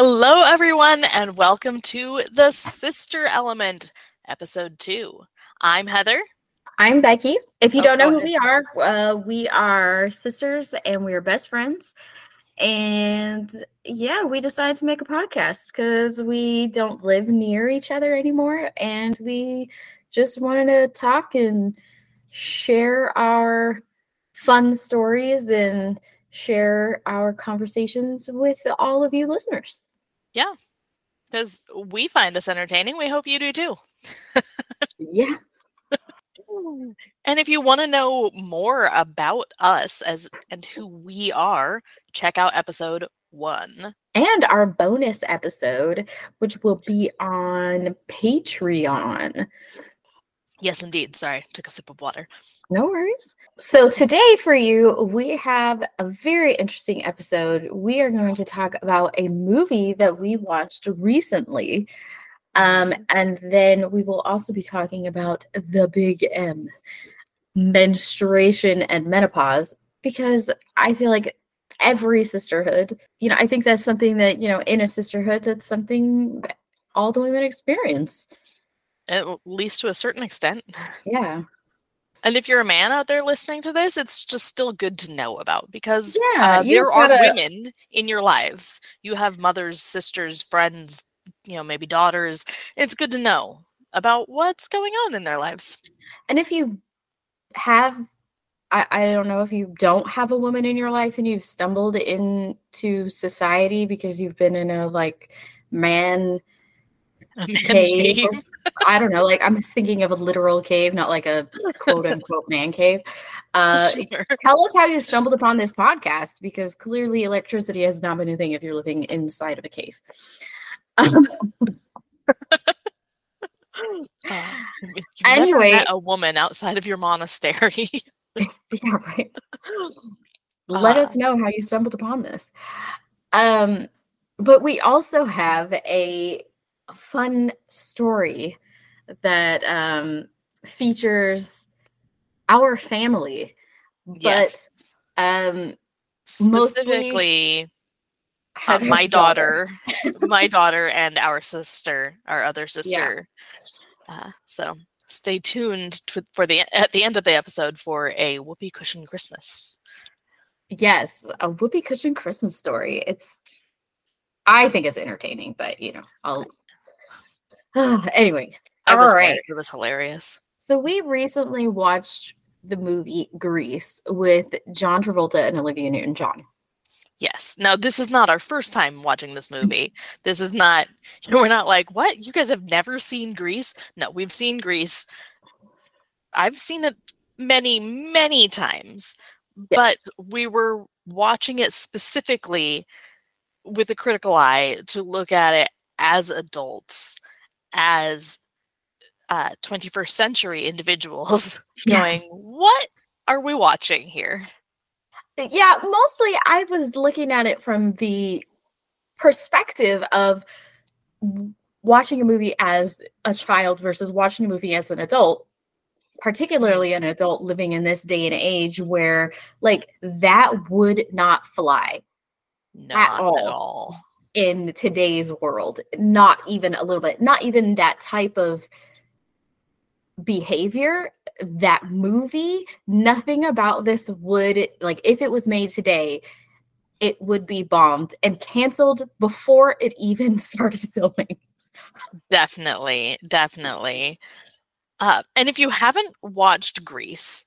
Hello, everyone, and welcome to The Sister Element, Episode 2. I'm Heather. I'm Becki. If you Oh, don't know go who we are, uh, we are sisters and we are best friends. And yeah, we decided to make a podcast because we don't live near each other anymore. And we just wanted to talk and share our fun stories and share our conversations with all of you listeners. Because we find this entertaining. We hope you do too. Yeah. And if you want to know more about us as and who we are, check out episode one. And our bonus episode, which will be on Patreon. Yes, indeed. Sorry, took a sip of water. No worries. So, today for you, we have a very interesting episode. We are going to talk about a movie that we watched recently. Um, and then we will also be talking about the big M menstruation and menopause because I feel like every sisterhood, you know, I think that's something that, you know, in a sisterhood, that's something all the women experience. At least to a certain extent. Yeah. And if you're a man out there listening to this, it's just still good to know about because Yeah, uh, there are gotta- women in your lives. You have mothers, sisters, friends, you know, maybe daughters. It's good to know about what's going on in their lives. And if you have, I, I don't know if you don't have a woman in your life and you've stumbled into society because you've been in a like man cave. I don't know. Like I'm thinking of a literal cave, not like a quote unquote man cave. Uh, Sure. tell us how you stumbled upon this podcast because clearly electricity has not been a thing if you're living inside of a cave. Uh, you've never Anyway. a woman outside of your monastery. yeah, right. let Uh, us know how you stumbled upon this um but we also have a fun story that um features our family but yes. um Specifically, uh, my daughter, my daughter, and our sister, our other sister. Uh, so stay tuned to, for the at the end of the episode for a whoopee cushion Christmas. yes a whoopee cushion christmas story it's i think it's entertaining but you know i'll anyway I all was there. It was hilarious. So we recently watched the movie Grease with John Travolta and Olivia Newton-John. Yes. Now this is not our first time watching this mm-hmm. movie. This is not. We're not like what you guys have never seen Grease. No, we've seen Grease. I've seen it many, many times, but we were watching it specifically with a critical eye to look at it as adults, as uh, 21st century individuals, going, what are we watching here? Yeah, mostly I was looking at it from the perspective of watching a movie as a child versus watching a movie as an adult, particularly an adult living in this day and age where like that would not fly Not all. at all. In today's world not even a little bit not even that type of behavior that movie nothing about this would like if it was made today it would be bombed and canceled before it even started filming Definitely, definitely. Uh, and if you haven't watched Grease,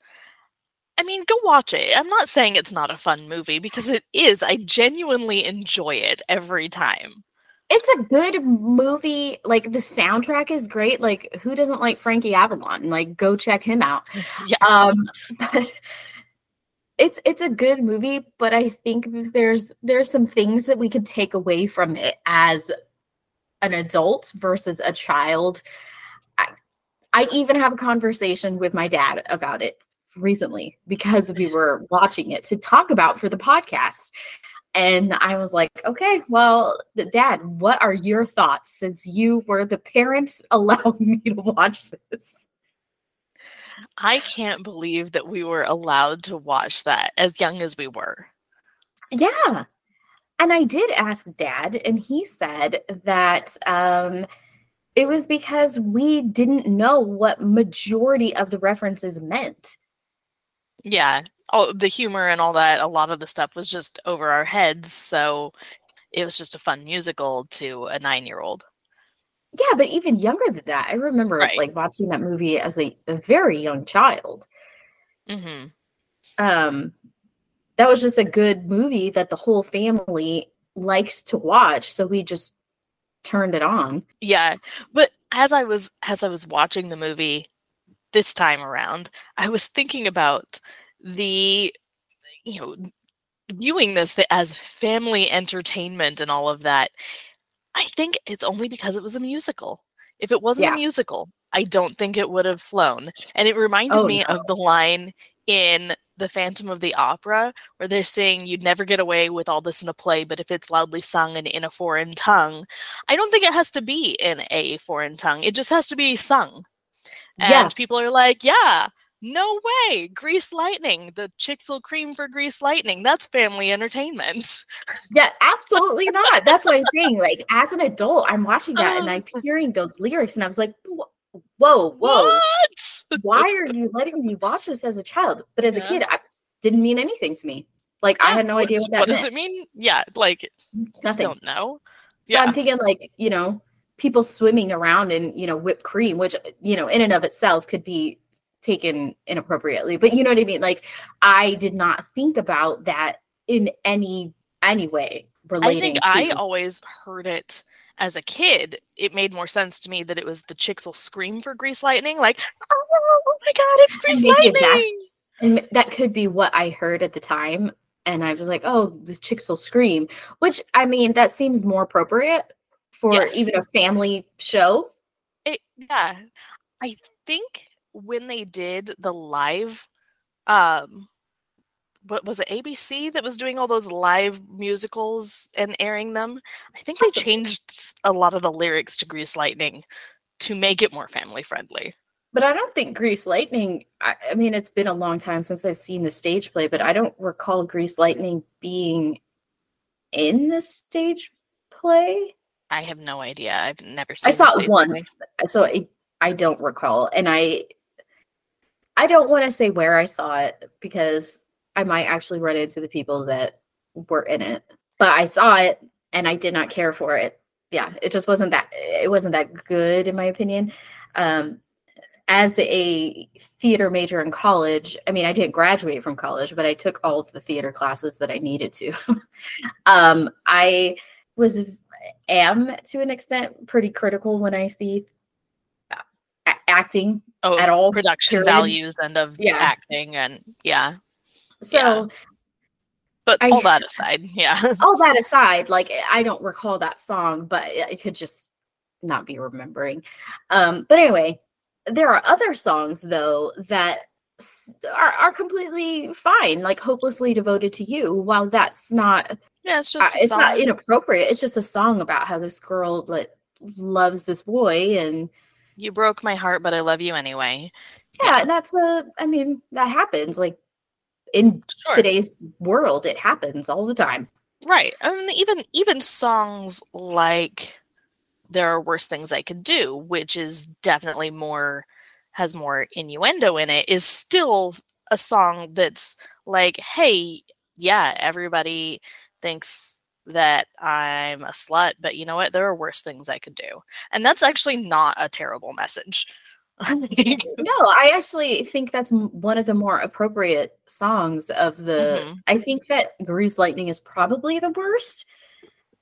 I mean, go watch it. I'm not saying it's not a fun movie because it is. I genuinely enjoy it every time. it's a good movie like the soundtrack is great like who doesn't like frankie avalon like go check him out Yeah. um but it's it's a good movie but i think there's there's some things that we could take away from it as an adult versus a child i, I even have a conversation with my dad about it recently because we were watching it to talk about for the podcast and i was like okay well dad what are your thoughts since you were the parents allowing me to watch this I can't believe that we were allowed to watch that as young as we were. Yeah. And I did ask dad, and he said that um, it was because we didn't know what majority of the references meant. Yeah. Oh, the humor and all that, a lot of the stuff was just over our heads. So it was just a fun musical to a nine year old. Yeah, but even younger than that, I remember Right. like watching that movie as a, a very young child. hmm Um, that was just a good movie that the whole family liked to watch, so we just turned it on. Yeah. But as I was as I was watching the movie this time around, I was thinking about the you know viewing this as family entertainment and all of that. I think it's only because it was a musical. If it wasn't Yeah. a musical, I don't think it would have flown. And it reminded Oh, me of the line in The Phantom of the Opera where they're saying you'd never get away with all this in a play, but if it's loudly sung and in a foreign tongue, I don't think it has to be in a foreign tongue. It just has to be sung. And Yeah. people are like, yeah, no way. Grease Lightning. The will cream for Grease Lightning. That's family entertainment. Yeah, absolutely not. That's what I'm saying. Like as an adult, I'm watching that and Oh. I'm hearing those lyrics, and I was like, "Whoa, whoa! What? Why are you letting me watch this as a child?" But as Yeah. a kid, I didn't mean anything to me. Like I had no idea what that What meant. does it mean? Yeah, like mm, just nothing. don't know. So Yeah. I'm thinking like, you know, people swimming around in, you know, whipped cream, which, you know, in and of itself could be taken inappropriately. But you know what I mean? Like I did not think about that in any any way I relating think to I always heard it as a kid. It made more sense to me that it was the chicks will scream for Grease Lightning, like, oh, oh my god, it's Grease Lightning. and that could be what I heard at the time. And I was like, oh, the chicks will scream, which I mean, that seems more appropriate for even a family show. It, yeah, I think when they did the live, um, what was it ABC that was doing all those live musicals and airing them? I think they changed a lot of the lyrics to Grease Lightning to make it more family friendly. But I don't think Grease Lightning. I, I mean, it's been a long time since I've seen the stage play, but I don't recall Grease Lightning being in the stage play. I have no idea. I've never seen. It. I saw it once, so I, I don't recall, and I I don't want to say where I saw it because I might actually run into the people that were in it. But I saw it and I did not care for it. Yeah, it just wasn't that it wasn't that good in my opinion. Um as a theater major in college, I mean I didn't graduate from college, but I took all of the theater classes that I needed to. um I was am to an extent pretty critical when I see uh, acting Oh, at all, production period. values and of Yeah. acting and yeah. So Yeah. But I- all that aside, yeah. all that aside, like I don't recall that song, but I could just not be remembering. Um, but anyway, there are other songs though that are, are completely fine, like "Hopelessly Devoted to You." While that's not, Yeah, it's uh, just a it's not inappropriate. It's just a song about how this girl like loves this boy, and You broke my heart, but I love you anyway. yeah, Yeah. and that's a. I mean, that happens. Like in Sure. today's world, it happens all the time. Right. I mean, even even songs like "There Are Worse Things I Could Do," which is definitely more has more innuendo in it, is still a song that's like, "Hey, yeah, everybody thinks that I'm a slut, but you know what? There are worse things I could do," and that's actually not a terrible message. No, I actually think that's one of the more appropriate songs of the. Mhm. I think that Grease Lightning is probably the worst,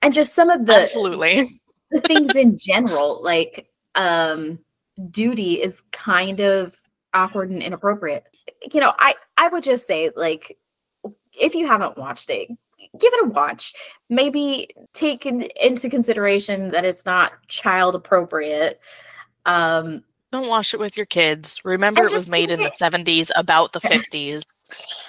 and just some of the Absolutely. the things in general, like um, duty is kind of awkward and inappropriate. You know, I I would just say like if you haven't watched it, give it a watch. Maybe take in, into consideration that it's not child appropriate. Um, Don't watch it with your kids. Remember, it was made in the 70s, about the 50s.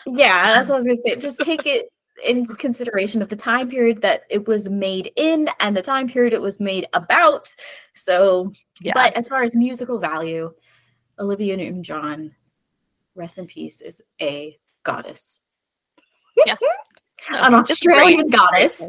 Yeah, that's what I was gonna say. Just take it in consideration of the time period that it was made in and the time period it was made about. So, Yeah. but as far as musical value, Olivia Newton-John, rest in peace, is a goddess. Yeah. An Australian goddess.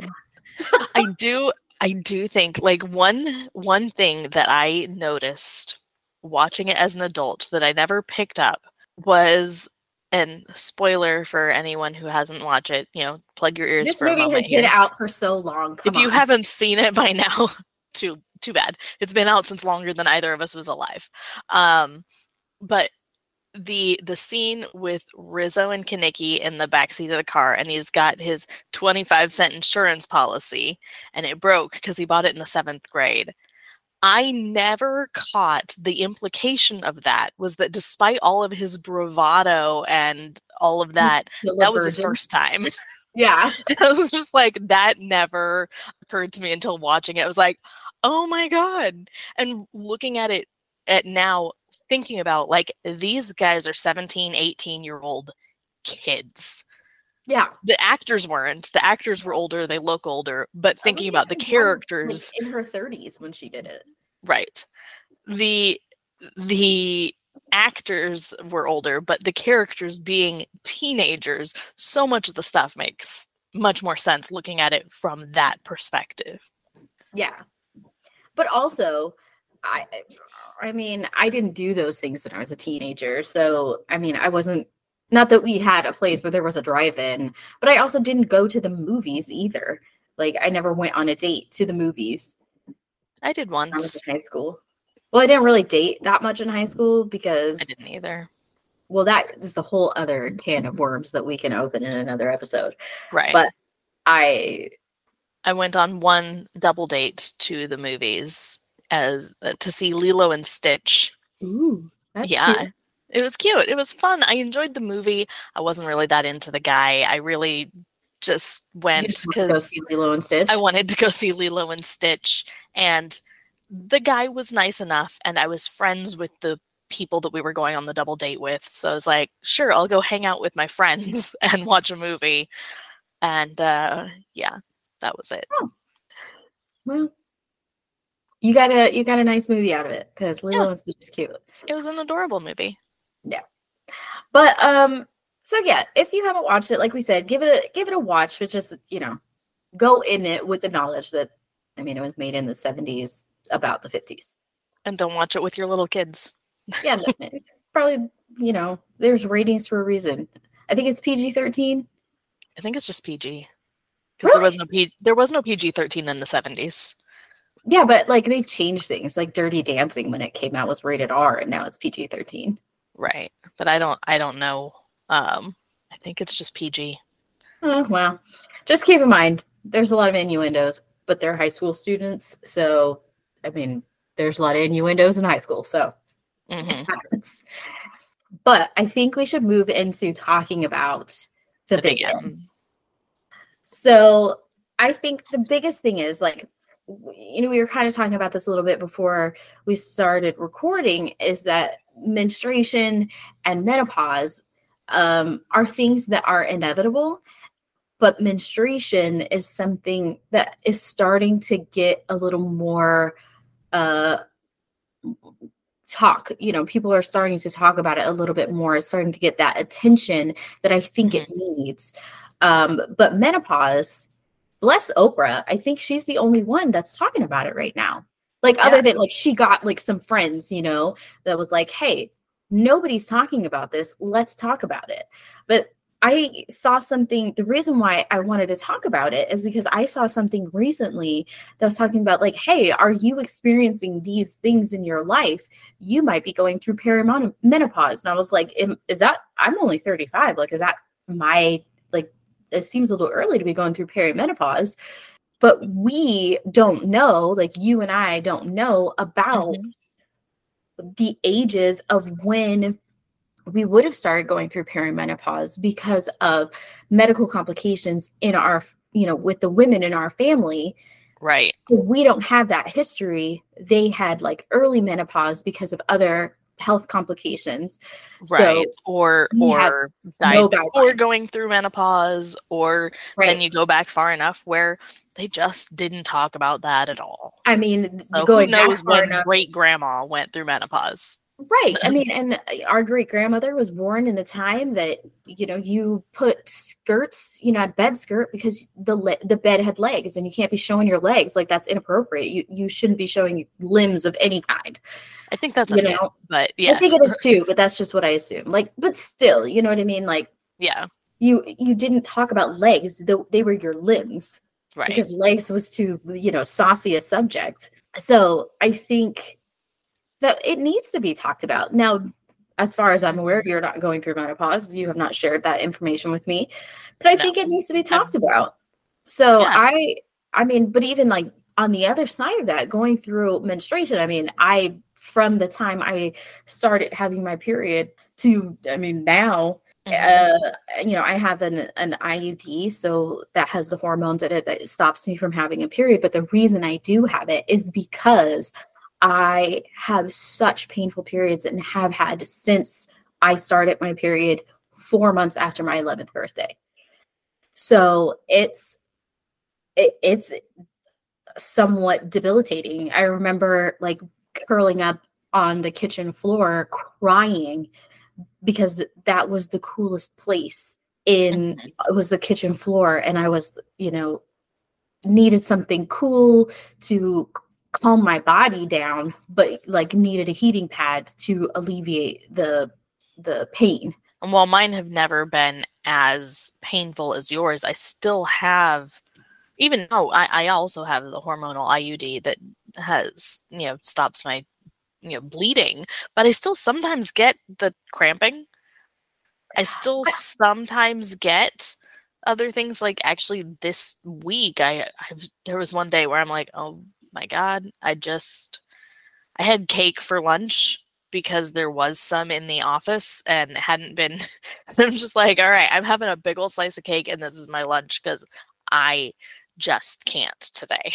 I do I do think like one one thing that I noticed watching it as an adult that I never picked up was and spoiler for anyone who hasn't watched it, you know, plug your ears this for a moment. This movie has here. been out for so long. if Come you haven't seen it by now, too too bad. It's been out since longer than either of us was alive. Um, but the the scene with Rizzo and Kenickie in the backseat of the car, and he's got his twenty five cent insurance policy, and it broke because he bought it in the seventh grade. I never caught the implication of that was that despite all of his bravado and all of that, that was his first time. Yeah. I was just like, that never occurred to me until watching it. I was like, oh my God. And looking at it at now, thinking about like these guys are 17, 18 year old kids. Yeah. The actors weren't. The actors were older, they look older, but thinking about the like, characters, in her 30s when she did it. right. The the actors were older, but the characters being teenagers, so much of the stuff makes much more sense looking at it from that perspective. Yeah. But also, I I mean, I didn't do those things when I was a teenager. So, I mean, I wasn't not that we had a place where there was a drive-in, but I also didn't go to the movies either. Like I never went on a date to the movies I did when I was once. in high school. Well, I didn't really date that much in high school because I didn't either. well, that is a whole other can of worms that we can open in another episode. Right. But I I went on one double date to the movies as uh, to see Lilo and Stitch. ooh, yeah. cute. It was cute. It was fun. I enjoyed the movie. I wasn't really that into the guy. I really just went just want to go because see Lilo and Stitch. I wanted to go see Lilo and Stitch. And the guy was nice enough, and I was friends with the people that we were going on the double date with. So I was like, sure, I'll go hang out with my friends and watch a movie. And uh, yeah, that was it. Well, you got a you got a nice movie out of it because Lilo Yeah. is cute. It was an adorable movie. Yeah, but um, so yeah, if you haven't watched it, like we said, give it a give it a watch. But just you know, go in it with the knowledge that I mean, it was made in the seventies, about the fifties. And don't watch it with your little kids. Yeah, no, probably you know, there's ratings for a reason. I think it's PG thirteen. I think it's just PG. Because there was no P- there was no PG thirteen in the seventies. Yeah, but like they've changed things. Like Dirty Dancing when it came out was rated R, and now it's PG thirteen. Right. But I don't I don't know. Um I think it's just PG. Oh, well, just keep in mind there's a lot of innuendos, but they're high school students. So, I mean, there's a lot of innuendos in high school. So, hmm happens. But I think we should move into talking about the, The big big M. M. So, I think the biggest thing is like, you know, we were kind of talking about this a little bit before we started recording is that menstruation and menopause um, are things that are inevitable but menstruation is something that is starting to get a little more uh talk you know people are starting to talk about it a little bit more it's starting to get that attention that i think it needs. Um but menopause bless oprah i think she's the only one that's talking about it right now like Yeah. other than like she got like some friends you know that was like hey nobody's talking about this let's talk about it but I saw something. The reason why I wanted to talk about it is because I saw something recently that was talking about, like, hey, are you experiencing these things in your life? You might be going through perimenopause. And I was like, is that, I'm only 35. Like, is that my, it seems a little early to be going through perimenopause. But we don't know, like, you and I don't know about mm-hmm. the ages of when we would have started going through perimenopause because of medical complications in our you know with the women in our family Right. we don't have that history they had like early menopause because of other health complications Right. or have or died no before going through menopause, or right then you go back far enough where they just didn't talk about that at all. i mean So going who knows when great grandma went through menopause? Right. I mean, and uh, our great grandmother was born in a time that you know you put skirts, you know, a bed skirt because the le- the bed had legs, and you can't be showing your legs like that's inappropriate. You you shouldn't be showing limbs of any kind. I think that's you know, but yeah, I think it is too. But that's just what I assume. Like, but still, you know what I mean? Like, yeah, you you didn't talk about legs; though they were your limbs, right? Because legs was too you know saucy a subject. So I think that it needs to be talked about. Now, as far as I'm aware, you're not going through menopause. You have not shared that information with me, but I no. think it needs to be talked about. So yeah. I, I mean, but even like on the other side of that, going through menstruation, I mean, I from the time I started having my period to, I mean, now, mm-hmm. uh, you know, I have an an IUD, so that has the hormones in it that stops me from having a period. But the reason I do have it is because I have such painful periods and have had since I started my period four months after my 11th birthday. So it's it, it's somewhat debilitating. I remember like curling up on the kitchen floor crying because that was the coolest place in mm-hmm. it was the kitchen floor and I was, you know, needed something cool to calm my body down, but like needed a heating pad to alleviate the the pain. And while mine have never been as painful as yours, I still have even though I, I also have the hormonal IUD that has, you know, stops my you know bleeding, but I still sometimes get the cramping. I still sometimes get other things like actually this week I I've, there was one day where I'm like, oh my god, I just I had cake for lunch because there was some in the office and hadn't been I'm just like, all right, I'm having a big old slice of cake and this is my lunch because I just can't today.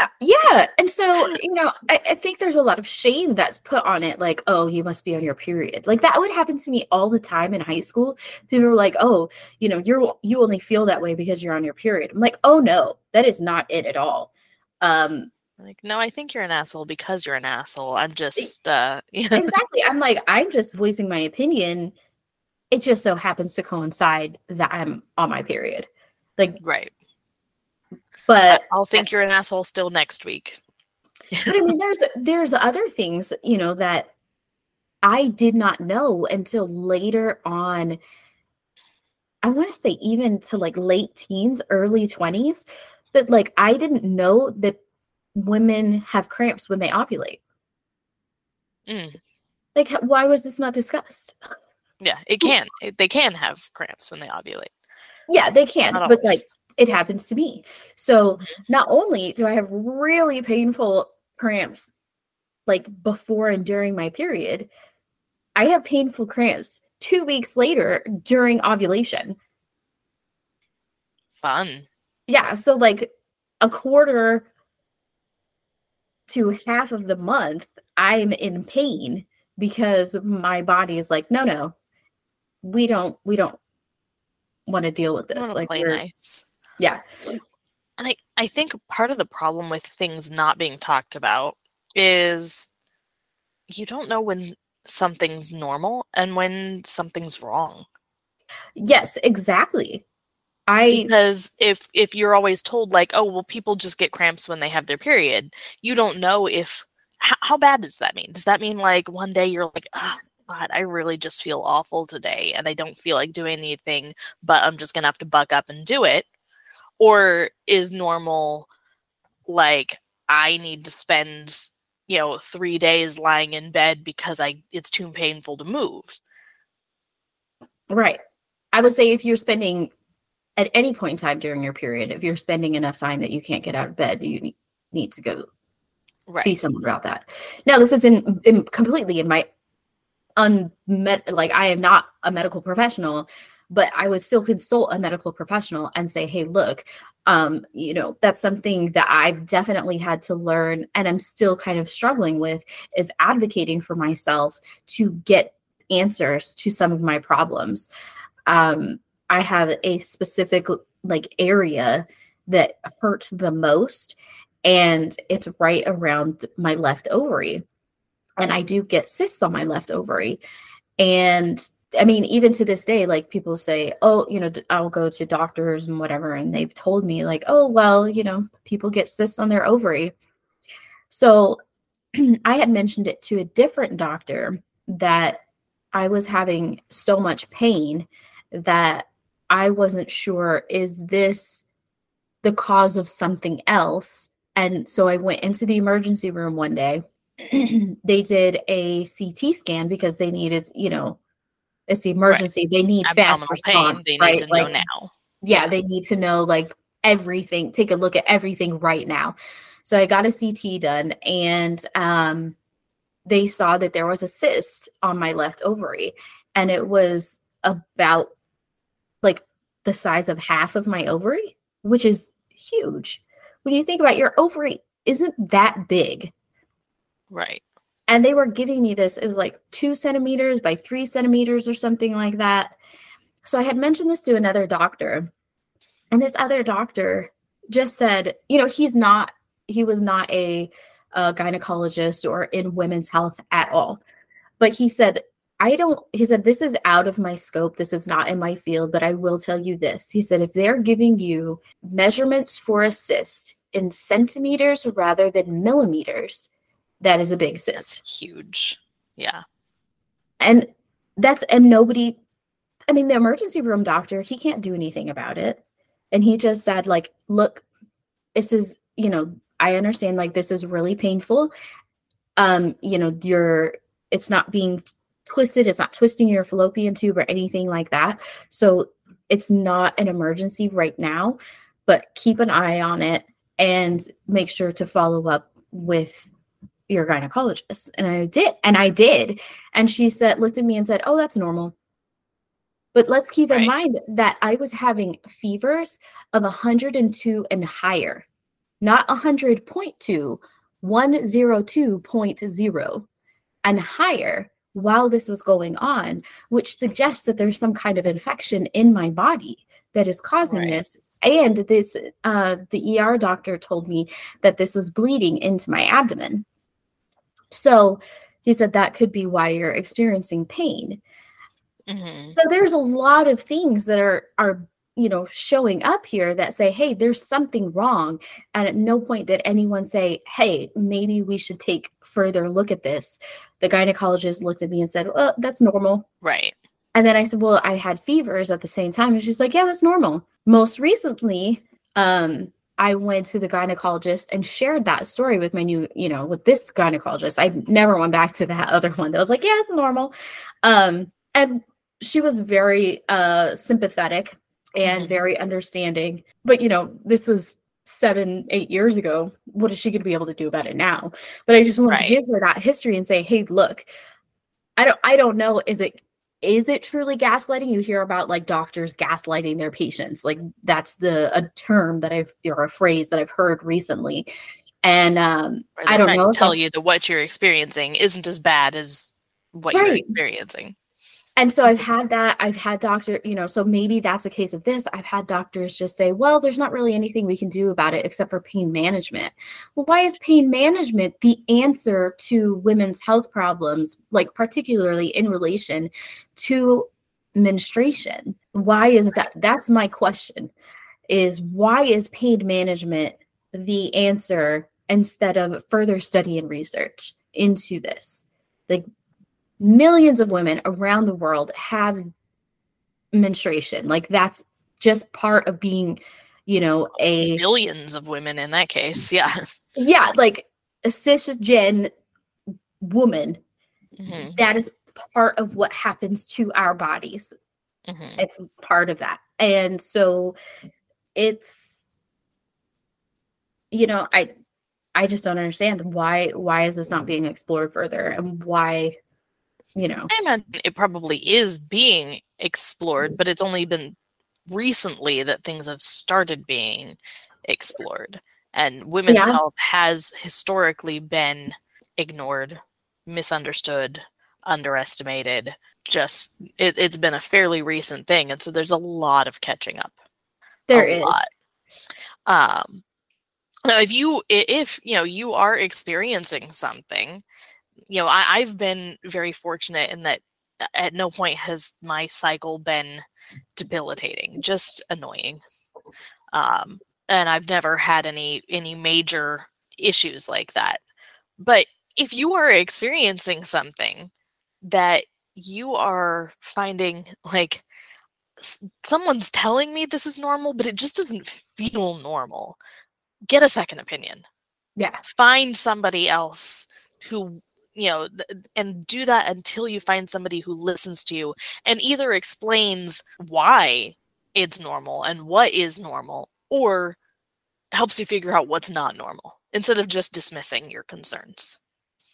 Uh, yeah. And so, you know, I, I, think there's a lot of shame that's put on it, like, oh, you must be on your period. Like that would happen to me all the time in high school. People were like, oh, you know, you're you only feel that way because you're on your period. I'm like, oh no, that is not it at all. Um, like, no, I think you're an asshole because you're an asshole. I'm just uh exactly. I'm like, I'm just voicing my opinion. It just so happens to coincide that I'm on my period. Like right. But I'll think you're an asshole still next week. but I mean there's there's other things, you know, that I did not know until later on. I want to say even to like late teens, early 20s, that like I didn't know that women have cramps when they ovulate. Mm. Like, why was this not discussed? Yeah, it can. they can have cramps when they ovulate. Yeah, they can, not but always. like it happens to me. So mm-hmm. not only do I have really painful cramps like before and during my period, I have painful cramps two weeks later during ovulation. Fun yeah so like a quarter to half of the month i'm in pain because my body is like no no. We don't we don't want to deal with this. Like nice. Yeah. And i i think part of the problem with things not being talked about is you don't know when something's normal and when something's wrong. Yes exactly I because if if you're always told like oh well people just get cramps when they have their period you don't know if how, how bad does that mean? Does that mean like one day you're like oh god I really just feel awful today and I don't feel like doing anything but I'm just gonna have to buck up and do it or is normal like I need to spend you know 3 days lying in bed because I it's too painful to move. Right. I would say if you're spending at any point in time during your period, if you're spending enough time that you can't get out of bed, you need, need to go right. see someone about that. Now, this is in, in completely in my unmet like I am not a medical professional, but I would still consult a medical professional and say, hey, look, um, you know, that's something that I've definitely had to learn and I'm still kind of struggling with is advocating for myself to get answers to some of my problems. Um, I have a specific like area that hurts the most and it's right around my left ovary. and I do get cysts on my left ovary. And I mean, even to this day, like people say, oh, you know, I'll go to doctors and whatever, and they've told me, like, oh, well, you know, people get cysts on their ovary. So I had mentioned it to a different doctor that I was having so much pain that I wasn't sure, is this the cause of something else? And so I went into the emergency room one day. they did a CT scan because they needed, you know, it's the emergency. Right. They need Abdominal fast response. Pain, they right? need to like, know now. Yeah, yeah, they need to know like everything. Take a look at everything right now. So I got a CT done, and um, they saw that there was a cyst on my left ovary, and it was about like the size of half of my ovary, which is huge. When you think about your ovary, isn't that big? Right and they were giving me this it was like two centimeters by three centimeters or something like that so i had mentioned this to another doctor and this other doctor just said you know he's not he was not a, a gynecologist or in women's health at all but he said i don't he said this is out of my scope this is not in my field but i will tell you this he said if they're giving you measurements for a cyst in centimeters rather than millimeters that is a big cyst. That's huge. Yeah. And that's and nobody I mean the emergency room doctor, he can't do anything about it. And he just said like, look, this is, you know, I understand like this is really painful. Um, you know, you're it's not being twisted, it's not twisting your fallopian tube or anything like that. So it's not an emergency right now, but keep an eye on it and make sure to follow up with your gynecologist. And I did. And I did. And she said, looked at me and said, Oh, that's normal. But let's keep right. in mind that I was having fevers of 102 and higher, not 100.2, 102.0 and higher while this was going on, which suggests that there's some kind of infection in my body that is causing right. this. And this, uh, the ER doctor told me that this was bleeding into my abdomen. So he said that could be why you're experiencing pain. Mm-hmm. So there's a lot of things that are are you know showing up here that say hey there's something wrong and at no point did anyone say hey maybe we should take further look at this. The gynecologist looked at me and said well that's normal. Right. And then i said well i had fevers at the same time and she's like yeah that's normal. Most recently um I went to the gynecologist and shared that story with my new, you know, with this gynecologist. I never went back to that other one that was like, yeah, it's normal. Um, and she was very uh sympathetic and mm-hmm. very understanding. But you know, this was seven, eight years ago. What is she going to be able to do about it now? But I just want right. to give her that history and say, hey, look, I don't I don't know. Is it is it truly gaslighting? You hear about like doctors gaslighting their patients. Like that's the a term that I've or a phrase that I've heard recently. And um I don't know. tell you that what you're experiencing isn't as bad as what right. you're experiencing and so I've mm-hmm. had that. I've had doctor, you know, so maybe that's a case of this. I've had doctors just say, well, there's not really anything we can do about it except for pain management. Well, why is pain management the answer to women's health problems, like particularly in relation to menstruation? Why is that? That's my question is why is pain management the answer instead of further study and research into this? Like millions of women around the world have menstruation. Like that's just part of being, you know, a millions of women in that case. Yeah. Yeah, like a cisgen woman. Mm-hmm. That is part of what happens to our bodies. Mm-hmm. It's part of that. And so it's you know, I I just don't understand why why is this not being explored further and why you know. I imagine it probably is being explored but it's only been recently that things have started being explored. And women's yeah. health has historically been ignored misunderstood underestimated. Just it, has been a fairly recent thing and so there's a lot of catching up. There a is. lot. Um now if you if you know you are experiencing something you know, I, I've been very fortunate in that at no point has my cycle been debilitating, just annoying. Um, and I've never had any any major issues like that. But if you are experiencing something that you are finding like someone's telling me this is normal, but it just doesn't feel normal, get a second opinion. Yeah. Find somebody else who, you know, and do that until you find somebody who listens to you and either explains why it's normal and what is normal or helps you figure out what's not normal instead of just dismissing your concerns.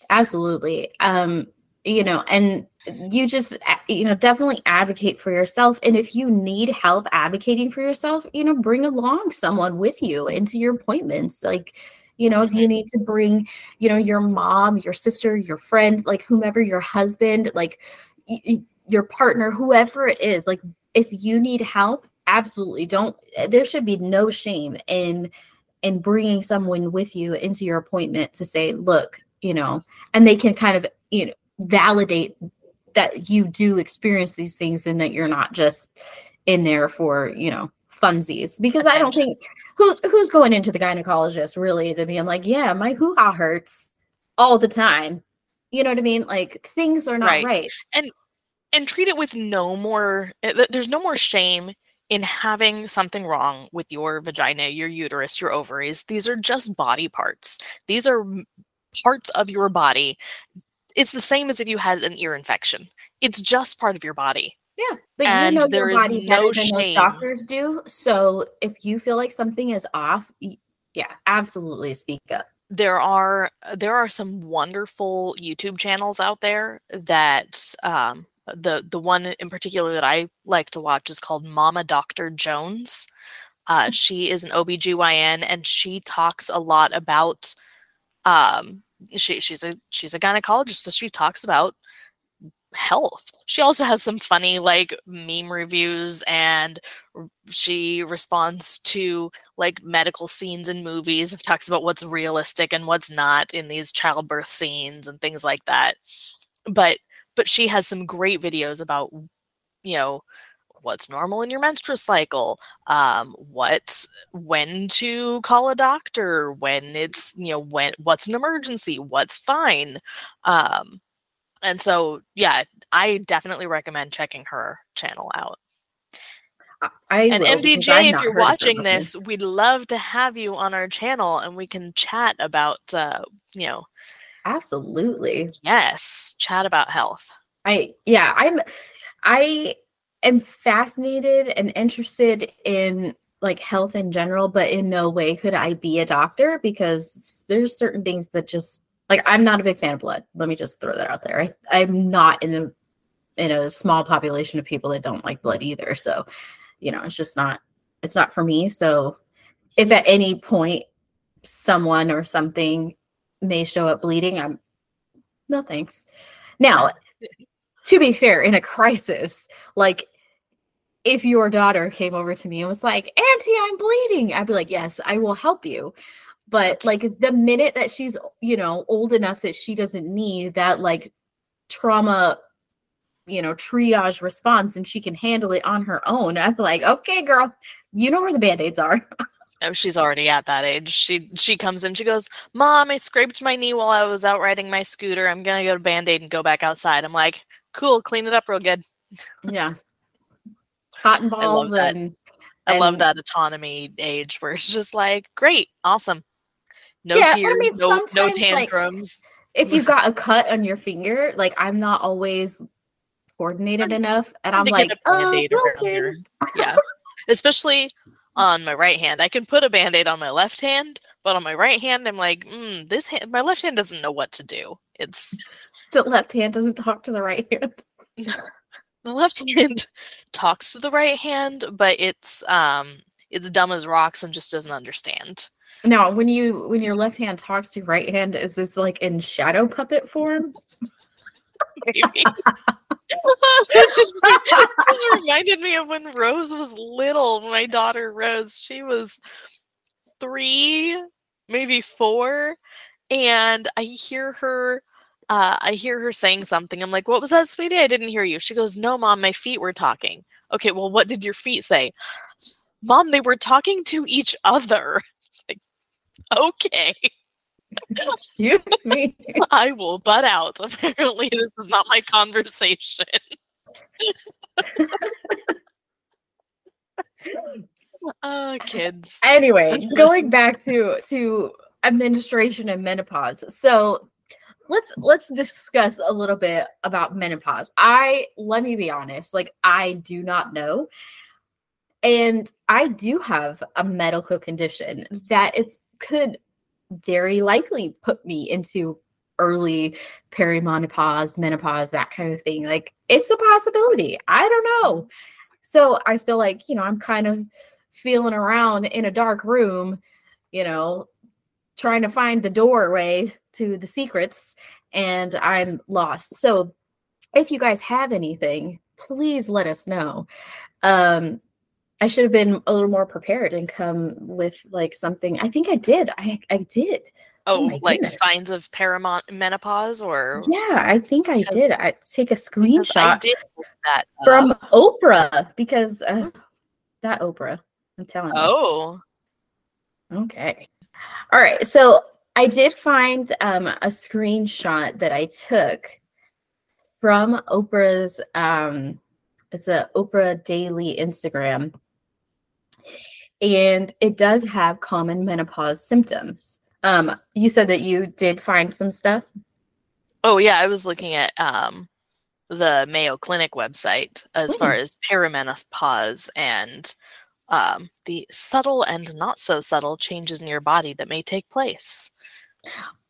Absolutely. Um, you know, and you just, you know, definitely advocate for yourself. And if you need help advocating for yourself, you know, bring along someone with you into your appointments. Like, you know, if you mm-hmm. need to bring, you know, your mom, your sister, your friend, like whomever, your husband, like y- your partner, whoever it is, like if you need help, absolutely don't, there should be no shame in in bringing someone with you into your appointment to say, look, you know, and they can kind of, you know, validate that you do experience these things and that you're not just in there for, you know, funsies. Because Attention. I don't think who's who's going into the gynecologist really to be i'm like, yeah, my hoo-ha hurts all the time. You know what I mean? Like things are not right. right. And and treat it with no more eh, there's no more shame in having something wrong with your vagina, your uterus, your ovaries. These are just body parts. These are parts of your body. It's the same as if you had an ear infection. It's just part of your body. Yeah, but and you know your body better than most doctors do. So if you feel like something is off, yeah, absolutely speak up. There are there are some wonderful YouTube channels out there that um, the the one in particular that I like to watch is called Mama Doctor Jones. Uh, mm. she is an OBGYN and she talks a lot about um she she's a she's a gynecologist so she talks about health. She also has some funny like meme reviews and she responds to like medical scenes in movies and talks about what's realistic and what's not in these childbirth scenes and things like that. But but she has some great videos about you know what's normal in your menstrual cycle um what when to call a doctor when it's you know when what's an emergency what's fine um and so yeah i definitely recommend checking her channel out I and MDJ, if you're watching this, we'd love to have you on our channel and we can chat about, uh, you know, Absolutely. Yes. Chat about health. I yeah, I'm I am fascinated and interested in like health in general, but in no way could I be a doctor because there's certain things that just like I'm not a big fan of blood. Let me just throw that out there. I, I'm not in the in a small population of people that don't like blood either. So, you know, it's just not it's not for me. So if at any point someone or something may show up bleeding, I'm no thanks. Now, to be fair, in a crisis, like if your daughter came over to me and was like, Auntie, I'm bleeding, I'd be like, Yes, I will help you. But like the minute that she's, you know, old enough that she doesn't need that like trauma, you know, triage response and she can handle it on her own, I'm like, okay, girl, you know where the band-aids are. Oh, she's already at that age. She she comes in. She goes, "Mom, I scraped my knee while I was out riding my scooter. I'm gonna go to Band Aid and go back outside." I'm like, "Cool, clean it up real good." Yeah, cotton balls I and, I love that autonomy age where it's just like, "Great, awesome, no yeah, tears, I mean, no no tantrums." Like, if you've got a cut on your finger, like I'm not always coordinated I'm enough, and I'm like, "Oh, Wilson." Yeah, especially on my right hand. I can put a band-aid on my left hand, but on my right hand, I'm like, mm, this hand, my left hand doesn't know what to do. It's the left hand doesn't talk to the right hand. the left hand talks to the right hand, but it's um it's dumb as rocks and just doesn't understand. Now, when you when your left hand talks to your right hand, is this like in shadow puppet form? Maybe. just, it just reminded me of when Rose was little. My daughter Rose, she was three, maybe four, and I hear her uh, I hear her saying something. I'm like, "What was that, sweetie? I didn't hear you." She goes, "No, mom, my feet were talking." Okay, well, what did your feet say? Mom, they were talking to each other. It's like, okay. Excuse me. I will butt out. Apparently, this is not my conversation. Oh, kids. Anyway, going back to to menstruation and menopause. So let's let's discuss a little bit about menopause. I let me be honest, like I do not know. And I do have a medical condition that it's could very likely put me into early perimenopause, menopause, that kind of thing. Like it's a possibility. I don't know. So I feel like, you know, I'm kind of feeling around in a dark room, you know, trying to find the doorway to the secrets and I'm lost. So if you guys have anything, please let us know. Um I should have been a little more prepared and come with like something. I think I did. I I did. Oh, oh like goodness. signs of paramount menopause or Yeah, I think I did. I take a screenshot I did that from Oprah because uh, that Oprah. I'm telling you. Oh. Okay. All right. So I did find um, a screenshot that I took from Oprah's. Um, it's a Oprah Daily Instagram, and it does have common menopause symptoms. Um, you said that you did find some stuff. Oh yeah, I was looking at um, the Mayo Clinic website as far as perimenopause and um, the subtle and not so subtle changes in your body that may take place.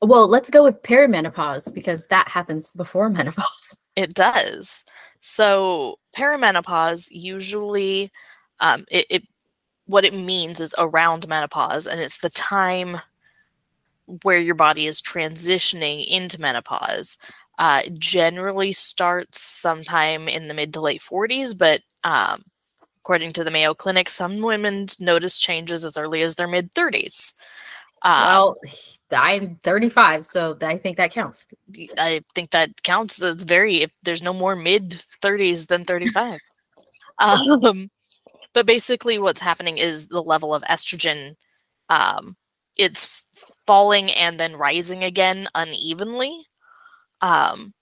Well, let's go with perimenopause because that happens before menopause. It does. So perimenopause usually, um, it, it what it means is around menopause, and it's the time where your body is transitioning into menopause. Uh, generally starts sometime in the mid to late 40s, but um, according to the Mayo Clinic, some women notice changes as early as their mid 30s. Uh, well, I'm 35, so I think that counts. I think that counts. It's very, if there's no more mid 30s than 35. um, but basically, what's happening is the level of estrogen, um, it's falling and then rising again unevenly. Um,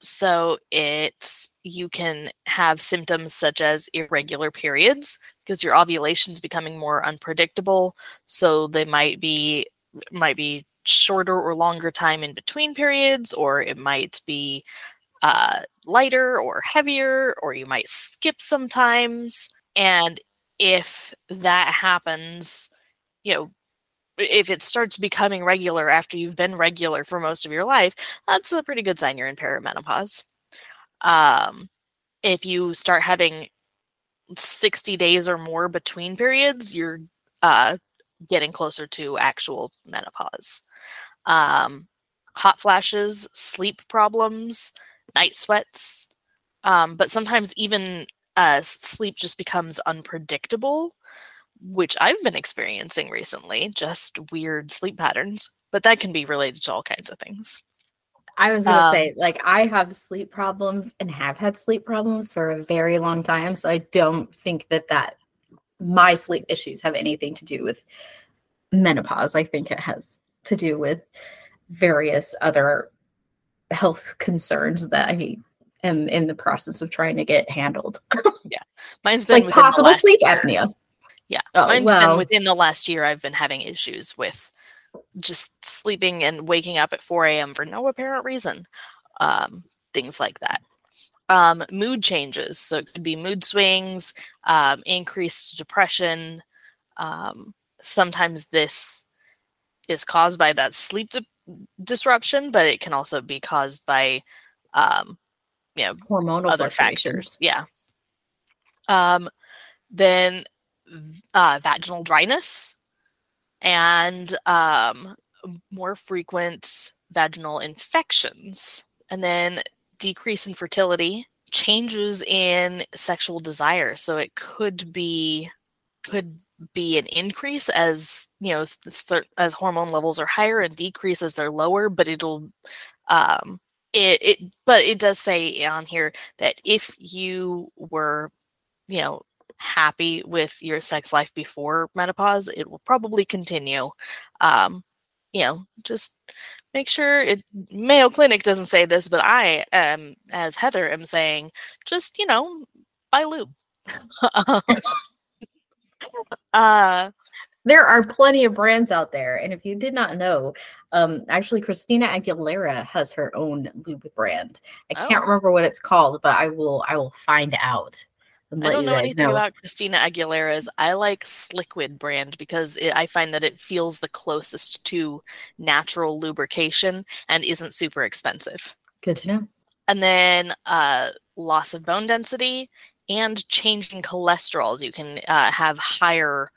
so it's you can have symptoms such as irregular periods because your ovulation is becoming more unpredictable. So they might be might be shorter or longer time in between periods, or it might be uh, lighter or heavier, or you might skip sometimes. And if that happens, you know, if it starts becoming regular after you've been regular for most of your life, that's a pretty good sign you're in perimenopause. Um, if you start having 60 days or more between periods, you're uh, getting closer to actual menopause. Um, hot flashes, sleep problems, night sweats, um, but sometimes even uh, sleep just becomes unpredictable which I've been experiencing recently, just weird sleep patterns, but that can be related to all kinds of things. I was going to um, say, like, I have sleep problems and have had sleep problems for a very long time. So I don't think that that my sleep issues have anything to do with menopause. I think it has to do with various other health concerns that I am in the process of trying to get handled. yeah. Mine's been like possible sleep apnea. Yeah. Oh, Mine's well. been within the last year I've been having issues with just sleeping and waking up at 4 a.m. for no apparent reason. Um, things like that. Um, mood changes. So it could be mood swings, um, increased depression. Um, sometimes this is caused by that sleep di- disruption, but it can also be caused by, um, you know, hormonal other factors. Yeah. Um, then uh, vaginal dryness and um, more frequent vaginal infections, and then decrease in fertility, changes in sexual desire. So it could be could be an increase as you know as hormone levels are higher and decrease as they're lower, but it'll Um, it, it but it does say on here that if you were, you know, happy with your sex life before menopause, it will probably continue. Um, you know, just make sure it Mayo Clinic doesn't say this, but I am as Heather am saying, just you know, buy lube. uh there are plenty of brands out there. And if you did not know, um, actually Christina Aguilera has her own lube brand. I can't oh. remember what it's called, but I will I will find out. I don't know anything know. about Christina Aguilera's. I like Sliquid brand because it, I find that it feels the closest to natural lubrication and isn't super expensive. Good to know. And then uh, loss of bone density and changing cholesterols. You can uh, have higher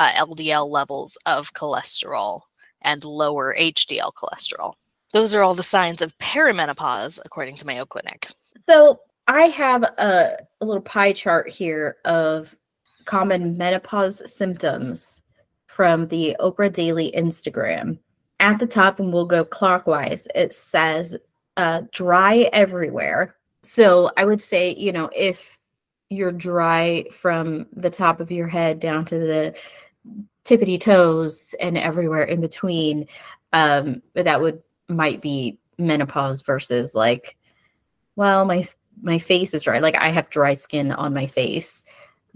uh, LDL levels of cholesterol and lower HDL cholesterol. Those are all the signs of perimenopause, according to Mayo Clinic. So I have a, a little pie chart here of common menopause symptoms from the Oprah Daily Instagram. At the top, and we'll go clockwise, it says uh, dry everywhere. So I would say, you know, if you're dry from the top of your head down to the tippity toes and everywhere in between, um, that would might be menopause versus like, well, my my face is dry. Like I have dry skin on my face.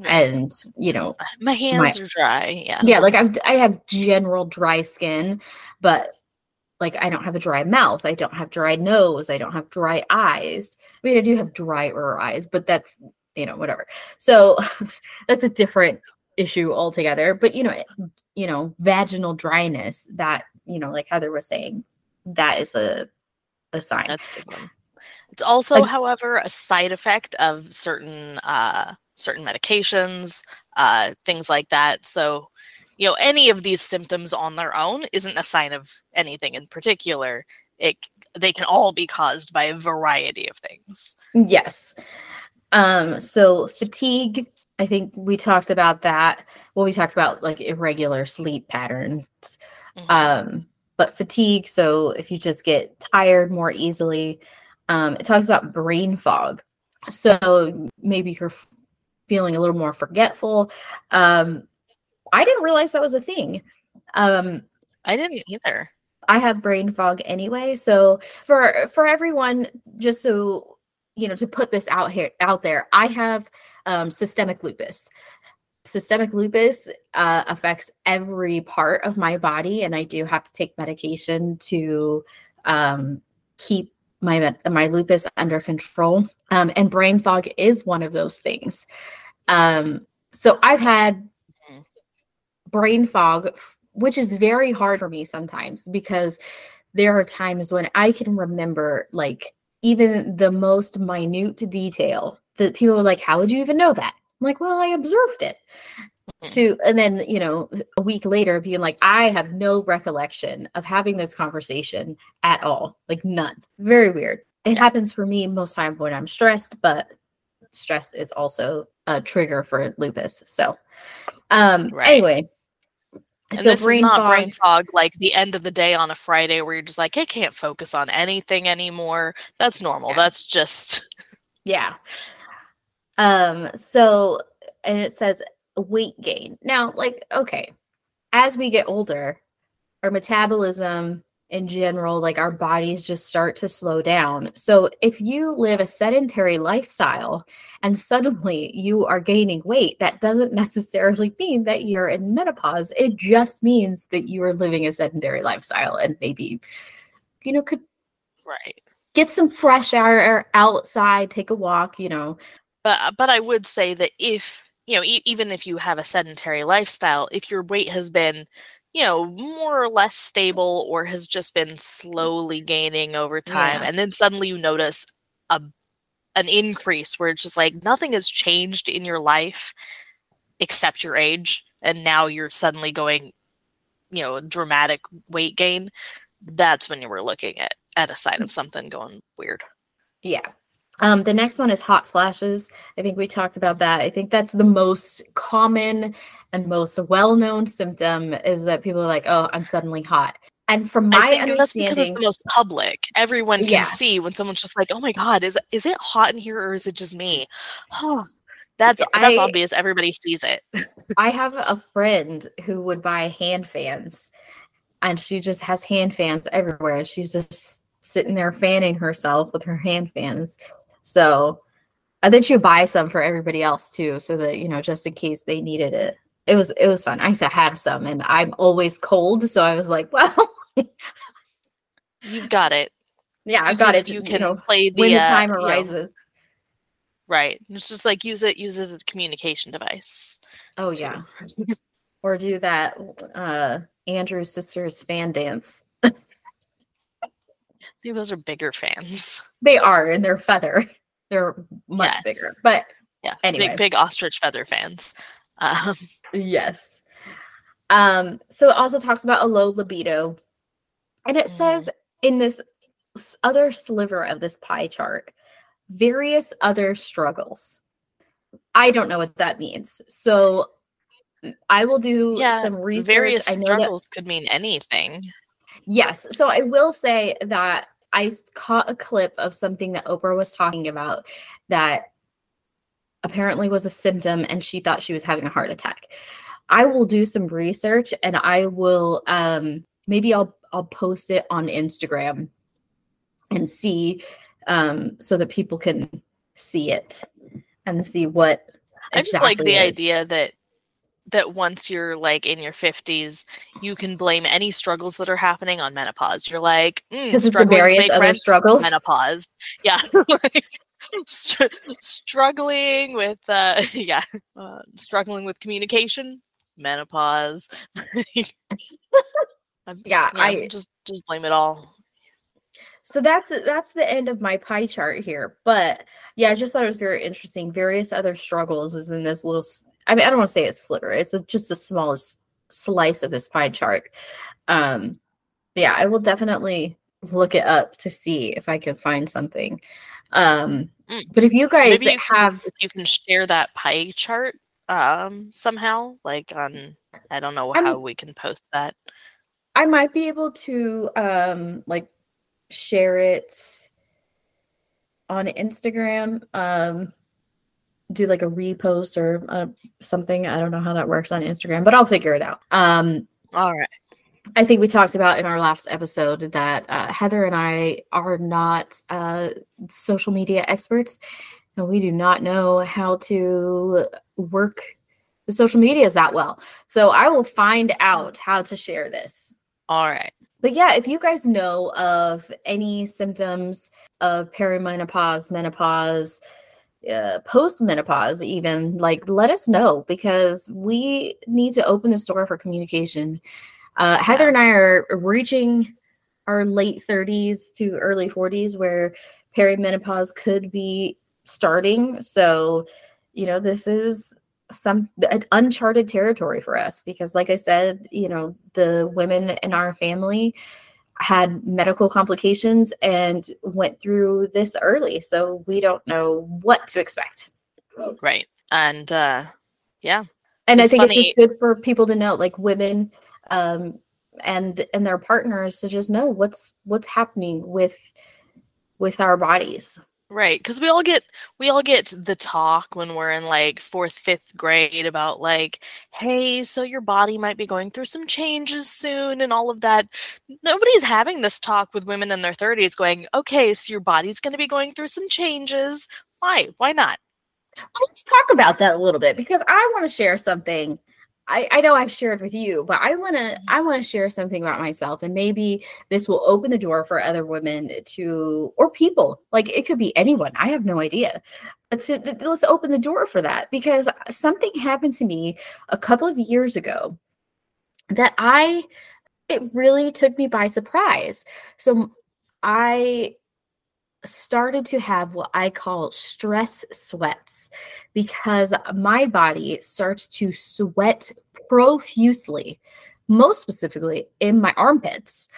And you know, my hands my, are dry. Yeah. Yeah, like I'm I have general dry skin, but like I don't have a dry mouth, I don't have dry nose, I don't have dry eyes. I mean, I do have drier eyes, but that's you know, whatever. So that's a different issue altogether. But you know, you know, vaginal dryness that, you know, like Heather was saying, that is a a sign. That's a good one. It's also, like, however, a side effect of certain uh, certain medications, uh, things like that. So, you know, any of these symptoms on their own isn't a sign of anything in particular. It they can all be caused by a variety of things. Yes. Um, so fatigue, I think we talked about that. Well, we talked about like irregular sleep patterns. Mm-hmm. Um, but fatigue, so if you just get tired more easily, um, it talks about brain fog. So maybe you're feeling a little more forgetful. Um, I didn't realize that was a thing. Um, I didn't either. I have brain fog anyway. So for for everyone, just so you know, to put this out here out there, I have um, systemic lupus. Systemic lupus uh, affects every part of my body, and I do have to take medication to um, keep my my lupus under control. Um, and brain fog is one of those things. Um, so I've had mm-hmm. brain fog, which is very hard for me sometimes because there are times when I can remember like even the most minute detail that people are like, How would you even know that? I'm like, Well, I observed it. Mm-hmm. To and then, you know, a week later being like, I have no recollection of having this conversation at all. Like none. Very weird. It happens for me most time when I'm stressed, but stress is also a trigger for lupus. So um right. anyway, and so this is not fog. brain fog like the end of the day on a Friday where you're just like, I can't focus on anything anymore. That's normal. Yeah. That's just yeah. Um, so and it says weight gain. Now, like, okay, as we get older, our metabolism in general, like our bodies just start to slow down. So if you live a sedentary lifestyle and suddenly you are gaining weight, that doesn't necessarily mean that you're in menopause. It just means that you are living a sedentary lifestyle and maybe, you know, could right get some fresh air outside, take a walk, you know. But uh, but I would say that if you know, e- even if you have a sedentary lifestyle, if your weight has been you know, more or less stable or has just been slowly gaining over time. Yeah. And then suddenly you notice a an increase where it's just like nothing has changed in your life except your age. And now you're suddenly going, you know, dramatic weight gain. That's when you were looking at at a sign of something going weird. Yeah. Um, the next one is hot flashes. I think we talked about that. I think that's the most common and most well-known symptom is that people are like, "Oh, I'm suddenly hot." And from my understanding, that's because it's the most public. Everyone can Yeah. see when someone's just like, "Oh my god, is is it hot in here or is it just me?" that's that's I- obvious. Everybody sees it. I have a friend who would buy hand fans and she just has hand fans everywhere. and She's just sitting there fanning herself with her hand fans. So and then she would buy some for everybody else too, so that you know, just in case they needed it. It was it was fun. I used to have some and I'm always cold, so I was like, well, You've got it. yeah, I've You got can- it. You You, can know, play the when the uh, time know, arises. right. It's just like use it use it as a communication device. Oh yeah. or do that uh Andrew's sister's fan dance. I think those are bigger fans. They are and they're feather. They're much bigger. But Yeah. Anyway. Big big ostrich feather fans. Um, yes. Um, so it also talks about a low libido. And it Mhm. says in this other sliver of this pie chart, various other struggles. I don't know what that means. So mm, I will do yeah. some research. Various I know that struggles could mean anything. Yes. So I will say that I caught a clip of something that Oprah was talking about that apparently was a symptom and she thought she was having a heart attack. I will do some research and I will um maybe I'll I'll post it on Instagram and see um so that people can see it and see what I just like the idea that that once you're like in your 50s, you can blame any struggles that are happening on menopause. You're like, mm, because it's various other struggles. menopause. Yeah. like, str- struggling with uh yeah, uh, struggling with communication, menopause. I'm- Yeah, I just just blame it all. So that's that's the end of my pie chart here. But yeah, I just thought it was very interesting. Various other struggles is in this little. I mean, I don't want to say it's sliver. It's just the smallest slice of this pie chart. Um, yeah, I will definitely look it up to see if I can find something. Um. But if you guys Maybe you have, if you can share that pie chart um somehow like on I don't know I'm- how we can post that. I might be able to um like share it on Instagram. Um, do like a repost or uh, something. I don't know how that works on Instagram, but I'll figure it out. Um, All right. I think we talked about in our last episode that uh, Heather and I are not uh, social media experts, and we do not know how to work the social medias that well. So I will find out how to share this. All right. But yeah, if you guys know of any symptoms of perimenopause, menopause, uh, postmenopause, even like let us know because we need to open this door for communication. Uh, Heather and I are reaching our late 30s to early 40s where perimenopause could be starting. So, you know, this is some an uncharted territory for us because like I said, you know, the women in our family had medical complications and went through this early. So we don't know what to expect. Right. And uh yeah. And I It's think it's just good for people to know, like women um and and their partners to just know what's what's happening with with our bodies. Right. Cuz we all get we all get the talk when we're in like 4th, 5th grade about like, "Hey, so your body might be going through some changes soon and all of that." Nobody's having this talk with women in their 30s going, "Okay, so your body's going to be going through some changes." Why? Why not? Let's talk about that a little bit because I want to share something. I, I know I've shared with you, but I want to mm-hmm. I want to share something about myself, and maybe this will open the door for other women to or people. Like it could be anyone. I have no idea. But to, let's open the door for that because uh, something happened to me a couple of years ago that I it really took me by surprise. So I started to have what I call stress sweats because my body starts to sweat profusely, most specifically in my armpits.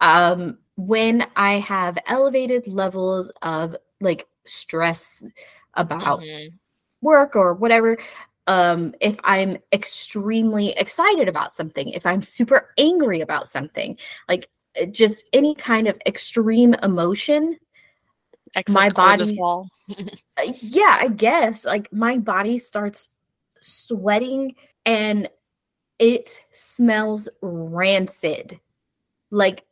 Um, when I have elevated levels of like stress about Mhm. work or whatever, um, if I'm extremely excited about something, if I'm super angry about something, like uh, just any kind of extreme emotion, Excess my body, uh, yeah, I guess, like my body starts sweating and it smells rancid, like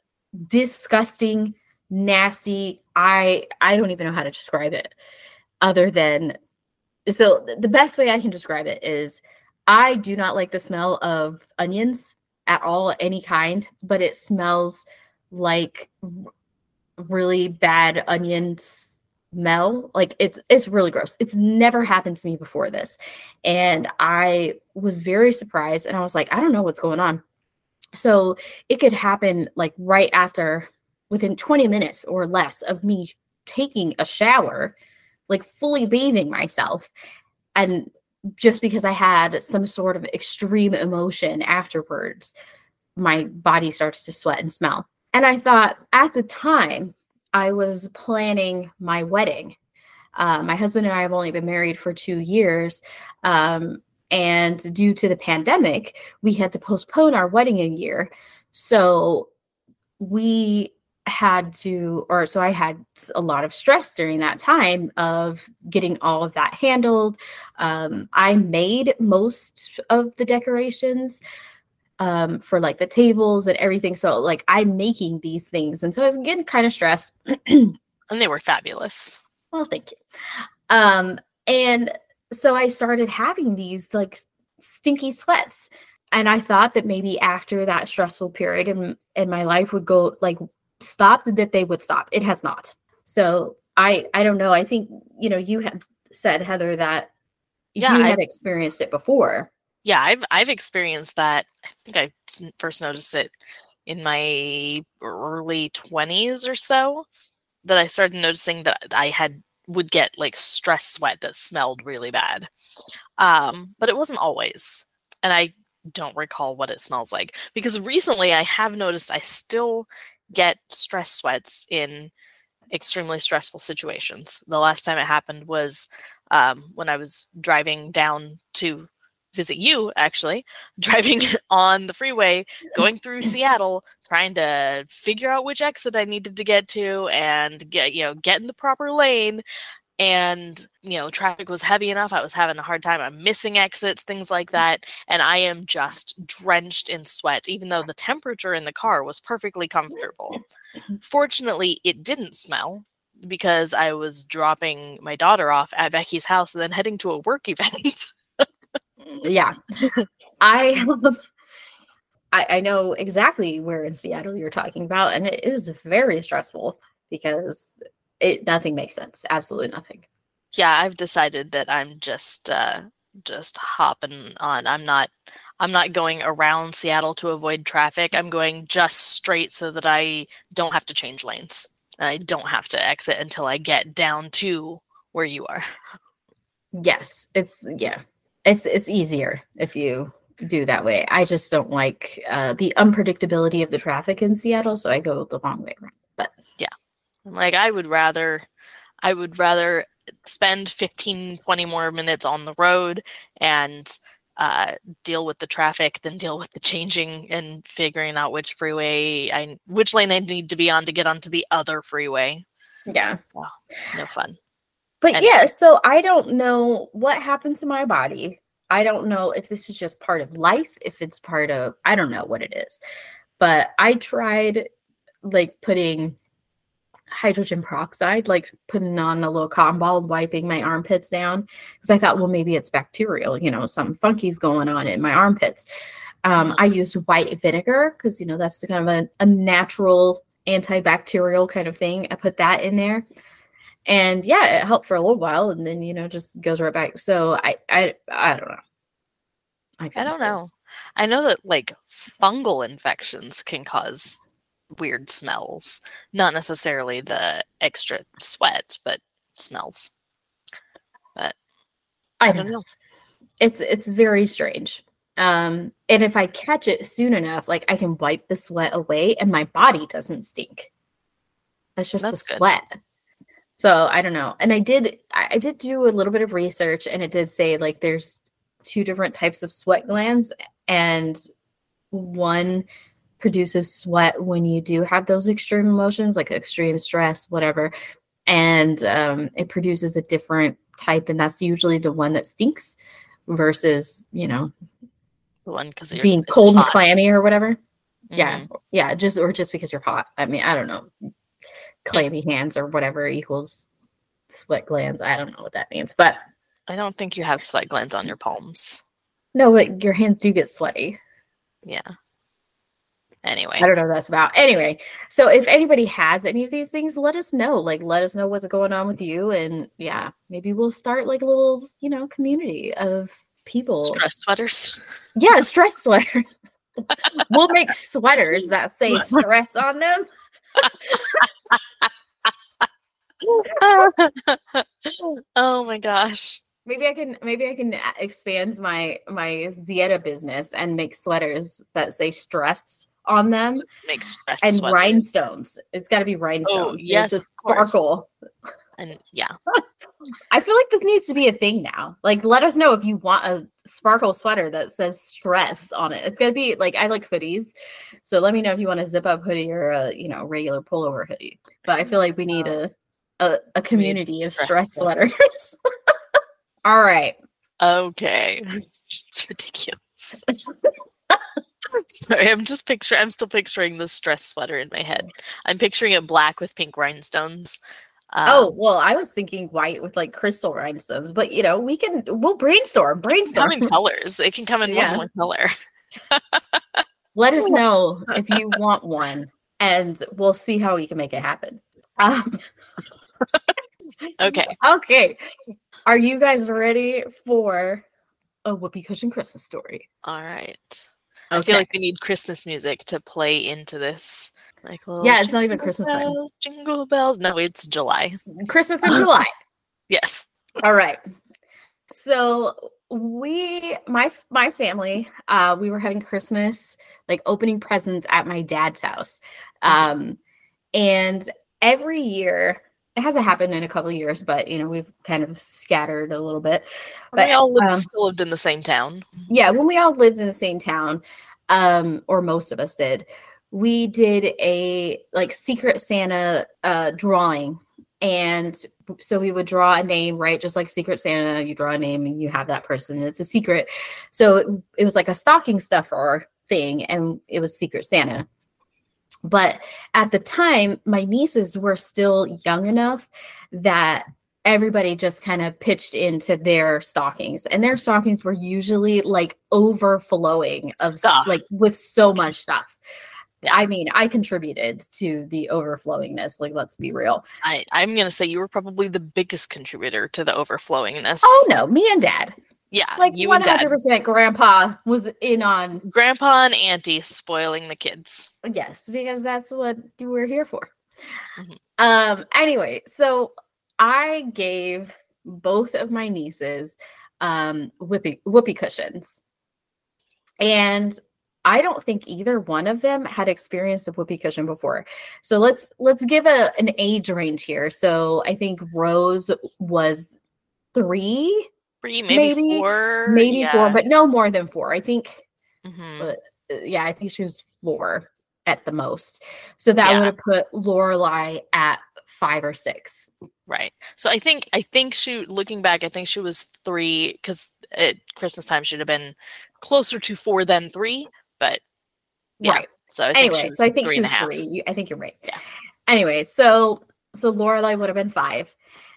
disgusting, nasty. I I don't even know how to describe it other than so the best way I can describe it is I do not like the smell of onions at all, any kind, but it smells like really bad onion smell. Like it's it's really gross. It's never happened to me before this. And I was very surprised and I was like, I don't know what's going on. So it could happen like right after within 20 minutes or less of me taking a shower like fully bathing myself. And just because I had some sort of extreme emotion afterwards, my body starts to sweat and smell. And I thought at the time, I was planning my wedding. Uh, my husband and I have only been married for two years. Um, and due to the pandemic, we had to postpone our wedding a year. So we had to or so i had a lot of stress during that time of getting all of that handled um, i made most of the decorations um, for like the tables and everything so like i'm making these things and so i was getting kind of stressed and they were fabulous well thank you um, and so i started having these like stinky sweats and i thought that maybe after that stressful period in, in my life would go like stop that they would stop. It has not. So I I don't know. I think you know you had said Heather that yeah, you had I've, experienced it before. Yeah, I've I've experienced that. I think I first noticed it in my early 20s or so that I started noticing that I had would get like stress sweat that smelled really bad. Um, but it wasn't always. And I don't recall what it smells like because recently I have noticed I still get stress sweats in extremely stressful situations. The last time it happened was um, when I was driving down to visit you, actually, driving on the freeway, going through Seattle, trying to figure out which exit I needed to get to and get, you know, get in the proper lane. And you know traffic was heavy enough i was having a hard time i'm missing exits things like mm. that and i am just drenched in sweat even though the temperature in the car was perfectly comfortable. Fortunately it didn't smell because i was dropping my daughter off at Becki's house and then heading to a work event yeah i have I, I know exactly where in seattle you're talking about and it is very stressful because it nothing makes sense. Absolutely nothing. Yeah, I've decided that I'm just uh just hopping on. I'm not I'm not going around Seattle to avoid traffic. I'm going just straight so that I don't have to change lanes. And I don't have to exit until I get down to where you are. Yes, it's yeah. It's it's easier if you do that way. I just don't like uh, the unpredictability of the traffic in Seattle, so I go the long way around. But yeah, like I would rather I would rather spend 15 20 more minutes on the road and uh, deal with the traffic than deal with the changing and figuring out which freeway I which lane I need to be on to get onto the other freeway. Yeah. Oh, no fun. But anyway. yeah, so I don't know what happened to my body. I don't know if this is just part of life, if it's part of I don't know what it is. But I tried like putting hydrogen peroxide, like putting on a little cotton ball, wiping my armpits down because I thought, well, maybe it's bacterial, you know, some funky's going on in my armpits. Um, I mm-hmm. used white vinegar because, you know, that's the kind of a, a natural antibacterial kind of thing. I put that in there. And yeah, it helped for a little while and then, you know, just goes right back. So I I I don't know. I, I don't know. I know that like fungal infections can cause weird smells. Not necessarily the extra sweat, but smells. But I, I don't know. It's it's very strange. Um, and if I catch it soon enough, like I can wipe the sweat away and my body doesn't stink. That's just That's the sweat. Good. So I don't know. And I did I did do a little bit of research and it did say like there's two different types of sweat glands, and one produces sweat when you do have those extreme emotions, like extreme stress, whatever, and um, it produces a different type, and that's usually the one that stinks versus you know The one because being cold and clammy or whatever. Mm-hmm. Yeah, yeah, just or just because you're hot. I mean, I don't know. Clammy hands or whatever equals sweat glands. I don't know what that means, but I don't think you have sweat glands on your palms. no, but your hands do get sweaty. Yeah. Anyway, I don't know what that's about. Anyway, so if anybody has any of these things, let us know. Like, let us know what's going on with you, and yeah, maybe we'll start like a little, you know, community of people. stress sweaters. Yeah, stress sweaters. we'll make sweaters that say stress on them. oh my gosh. Maybe I can maybe I can expand my my Zieta business and make sweaters that say stress on them Make stress and sweaters. rhinestones. It's got to be oh, rhinestones. It's yes, a of course. sparkle. And yeah, I feel like this needs to be a thing now. Like, let us know if you want a sparkle sweater that says stress on it. It's gonna be like I like hoodies, so let me know if you want a zip up hoodie or a you know regular pullover hoodie. But I feel like we need a a, a community of stress stress sweaters. All right. okay. It's ridiculous. Sorry, I'm just picturing. I'm still picturing the stress sweater in my head. I'm picturing it black with pink rhinestones. Um, Oh well, I was thinking white with like crystal rhinestones, but you know we can we'll brainstorm. come Brainstorm. in colors. It can come in Yeah. than one color. Let us know if you want one, and we'll see how we can make it happen. Um, Okay. Okay. Are you guys ready for a whoopee cushion Christmas story? All right. I feel like we need Christmas music to play into this. Like little Yeah, it's not even Christmas time. Jingle bells. No, it's July. Christmas in July. Yes. All right. So we my my family uh we were having Christmas like opening presents at my dad's house. Um and every year it hasn't happened in a couple of years, but you know, we've kind of scattered a little bit. But we all lived, um, still lived in the same town. yeah, when we all lived in the same town, um, or most of us did, we did a like secret Santa uh drawing. And so we would draw a name, right? Just like Secret Santa, you draw a name and you have that person, and it's a secret. So it, it was like a stocking stuffer thing, and it was Secret Santa. But at the time, my nieces were still young enough that everybody just kind of pitched into their stockings and their stockings were usually like overflowing of Stuff. like with so much stuff. I mean i contributed to the overflowingness like let's be real I, I'm gonna say you were probably the biggest contributor to the overflowingness. oh no me and dad Yeah, like you and dad. 100% grandpa was in on Grandpa and Auntie spoiling the kids. yes because that's what you were here for Mhm. um anyway so i gave both of my nieces um whoopee whoopee cushions and i don't think either one of them had experienced a whoopee cushion before so let's let's give a an age range here so i think rose was three Three, maybe, Maybe- four. maybe four but no more than four i think Mhm. uh, yeah, I think she was four at the most. So that Yeah. would have put Lorelai at five or six. Right. So I think I think she looking back, I think she was three because at Christmas time she'd have been closer to four than three. But yeah, Right. so I think Anyway, so I think three she and a half. three. You, I think you're right. Yeah. Anyway, so so Lorelai would have been 5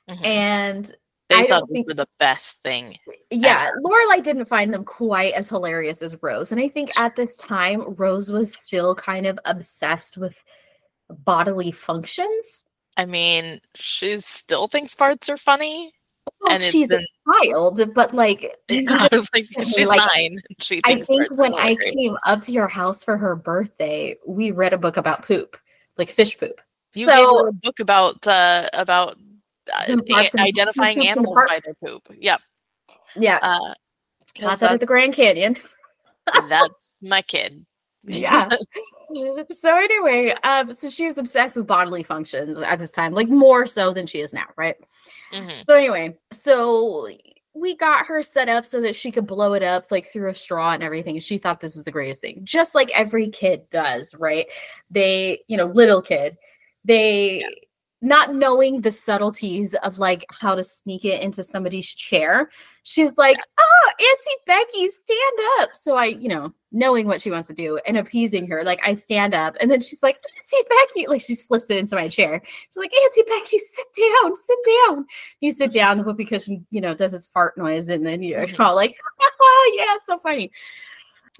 Mhm. and They I thought think- were the best thing. yeah, Lorelai didn't find them quite as hilarious as Rose. And I think at this time, Rose was still kind of obsessed with bodily functions. I mean, she still thinks farts are funny. Well, she's been- a child, but like I was like, she's Like, nine. She I think when I came up to your house for her birthday, we read a book about poop, like fish poop. you gave her a book about uh, about uh, a- identifying who poops in the animals by their poop. Yep. Yeah, Uh, not 'cause that at the Grand Canyon. that's, that's my kid. Yeah. so anyway, um, so she was obsessed with bodily functions at this time, like more so than she is now, right? Mhm. So anyway, so we got her set up so that she could blow it up like through a straw and everything. She thought this was the greatest thing, just like every kid does, right? They, you know, little kid, they yeah not knowing the subtleties of like how to sneak it into somebody's chair. She's like, "Oh, Auntie Becki, stand up." So I, you know, knowing what she wants to do and appeasing her, like I stand up, and then she's like, "Auntie Becki," like she slips it into my chair. She's like, "Auntie Becki, sit down, sit down." You sit down, the whoopee cushion, you know, does its fart noise, and then you're all like, "Oh yeah, so funny."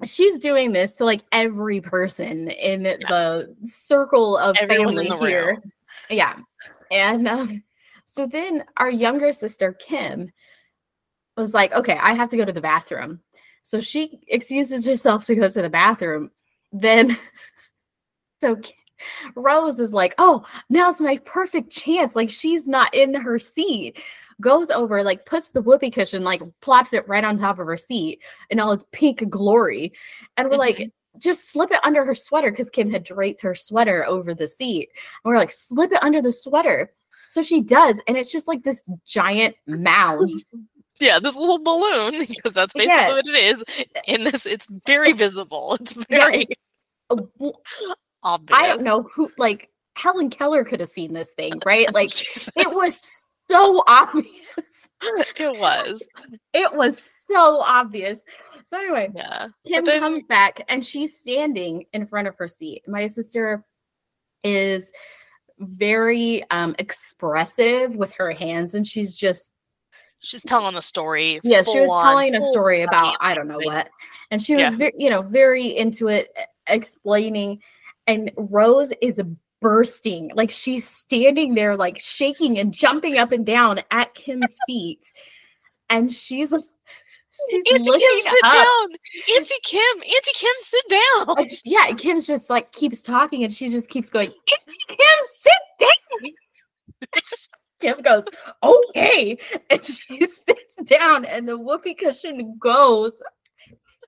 she's doing this to like every person in the circle of Everyone family here. Room. Yeah. And um, so then our younger sister, Kim, was like, okay, I have to go to the bathroom. So she excuses herself to go to the bathroom. Then, so Rose is like, oh, now's my perfect chance. Like she's not in her seat. Goes over, like puts the whoopee cushion, like plops it right on top of her seat in all its pink glory. And we're like, just slip it under her sweater because Kim had draped her sweater over the seat. And we're like, slip it under the sweater. So she does, and it's just like this giant mound. Yeah, this little balloon, because that's basically yeah. what it is. In this, it's very visible. It's very yeah. Uh, obvious. I don't know who, like, Helen Keller could have seen this thing, right? Like, it was so obvious. It was. It was so obvious. So anyway, yeah. Kim then, comes back and she's standing in front of her seat. My sister is very um expressive with her hands and she's just she's telling the story. Yeah, she was telling a story about I don't know what. And she was yeah. very, you know, very into it explaining and Rose is bursting like she's standing there like shaking and jumping up and down at Kim's feet and she's like She's Auntie Kim, sit up. down. Auntie Kim, Auntie Kim, sit down. Just, yeah, Kim's just like keeps talking and she just keeps going, Auntie Kim, sit down. Kim goes, okay. And she sits down and the whoopee cushion goes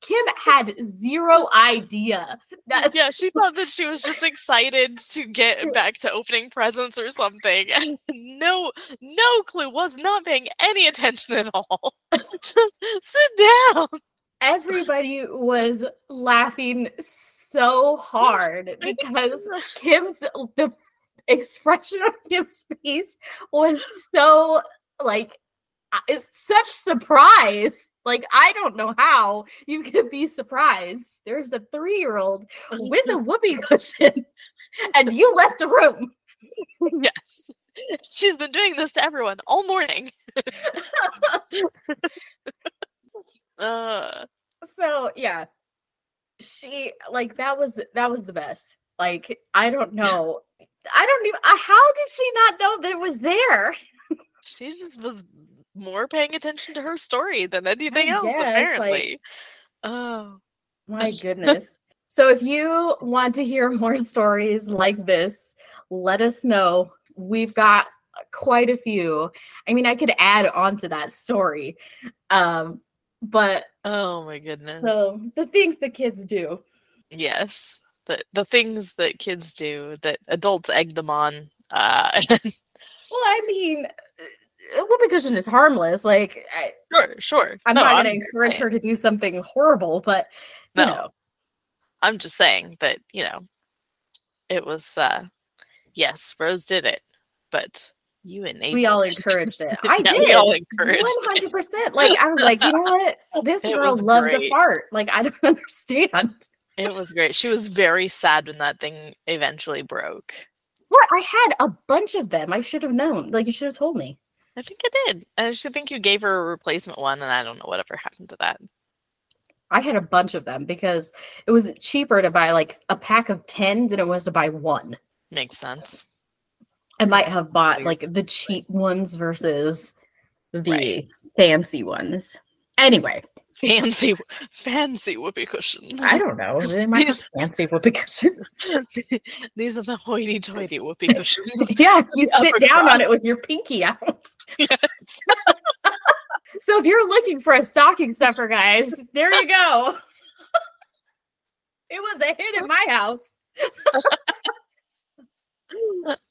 Kim had zero idea. That- yeah, she thought that she was just excited to get back to opening presents or something. And no, no clue, was not paying any attention at all. just sit down. Everybody was laughing so hard because Kim's the expression of Kim's face was so like uh, it's such surprise like, I don't know how you could be surprised. There's a three year old with a whoopee cushion, and you left the room. Yes. She's been doing this to everyone all morning. uh. So, yeah. She, like, that was, that was the best. Like, I don't know. I don't even, how did she not know that it was there? she just was more paying attention to her story than anything I else, guess, apparently. Like, oh my goodness. so if you want to hear more stories like this, let us know. We've got quite a few. I mean, I could add on to that story. Um, but oh my goodness. So the things that kids do. Yes. The the things that kids do that adults egg them on. Uh well, I mean, whoopee cushion is harmless. Like, I, sure, sure. I'm no, not going to encourage her to do something horrible, but no, know. I'm just saying that you know, it was. uh Yes, Rose did it, but you and we all encouraged it. I yeah, did. We all encouraged. One hundred percent. Like I was like, you know what? This it girl loves great. a fart. Like I don't understand. It was great. She was very sad when that thing eventually broke. What? I had a bunch of them. I should have known. Like you should have told me. I think I did. I just think you gave her a replacement one, and I don't know whatever happened to that. I had a bunch of them because it was cheaper to buy like a pack of 10 than it was to buy one. Makes sense. I might have bought like the cheap ones versus the right. fancy ones. Anyway, fancy fancy whoopee cushions. I don't know. They might These, fancy whoopee cushions. These are the hoity toity whoopee cushions. yeah, you sit down cross. on it with your pinky out. Yes. so if you're looking for a stocking stuffer, guys, there you go. it was a hit in my house.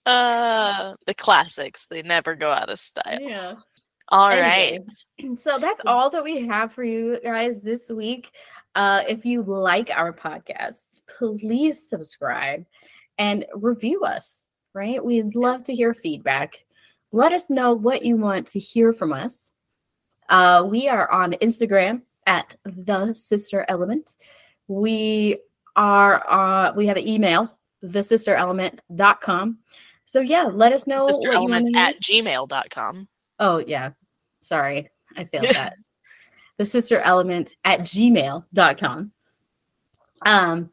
uh the classics. They never go out of style. Yeah. All right. So that's all that we have for you guys this week. Uh, if you like our podcast, please subscribe and review us, right? We'd love to hear feedback. Let us know what you want to hear from us. Uh, we are on Instagram at the sister element. We are uh we have an email, the sister element.com. So yeah, let us know Sister what you element at gmail.com. Oh yeah. Sorry. I failed that. the sister element at gmail.com. Um,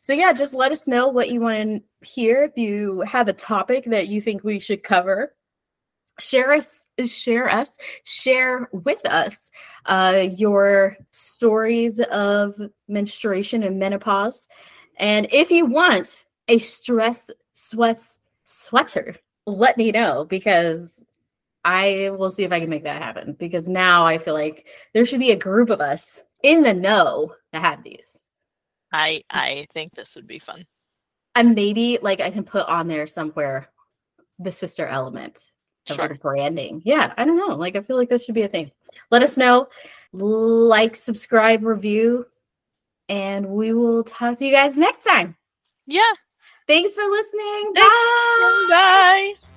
so yeah, just let us know what you want to hear. If you have a topic that you think we should cover, share us, share us, share with us uh, your stories of menstruation and menopause. And if you want a stress sweats sweater, let me know because I will see if I can make that happen because now I feel like there should be a group of us in the know that have these. I I think this would be fun. And maybe like I can put on there somewhere the sister element of Sure. our branding. Yeah, I don't know. Like I feel like this should be a thing. Let us know. Like, subscribe, review, and we will talk to you guys next time. Yeah. Thanks for listening. Thanks. Bye. Bye.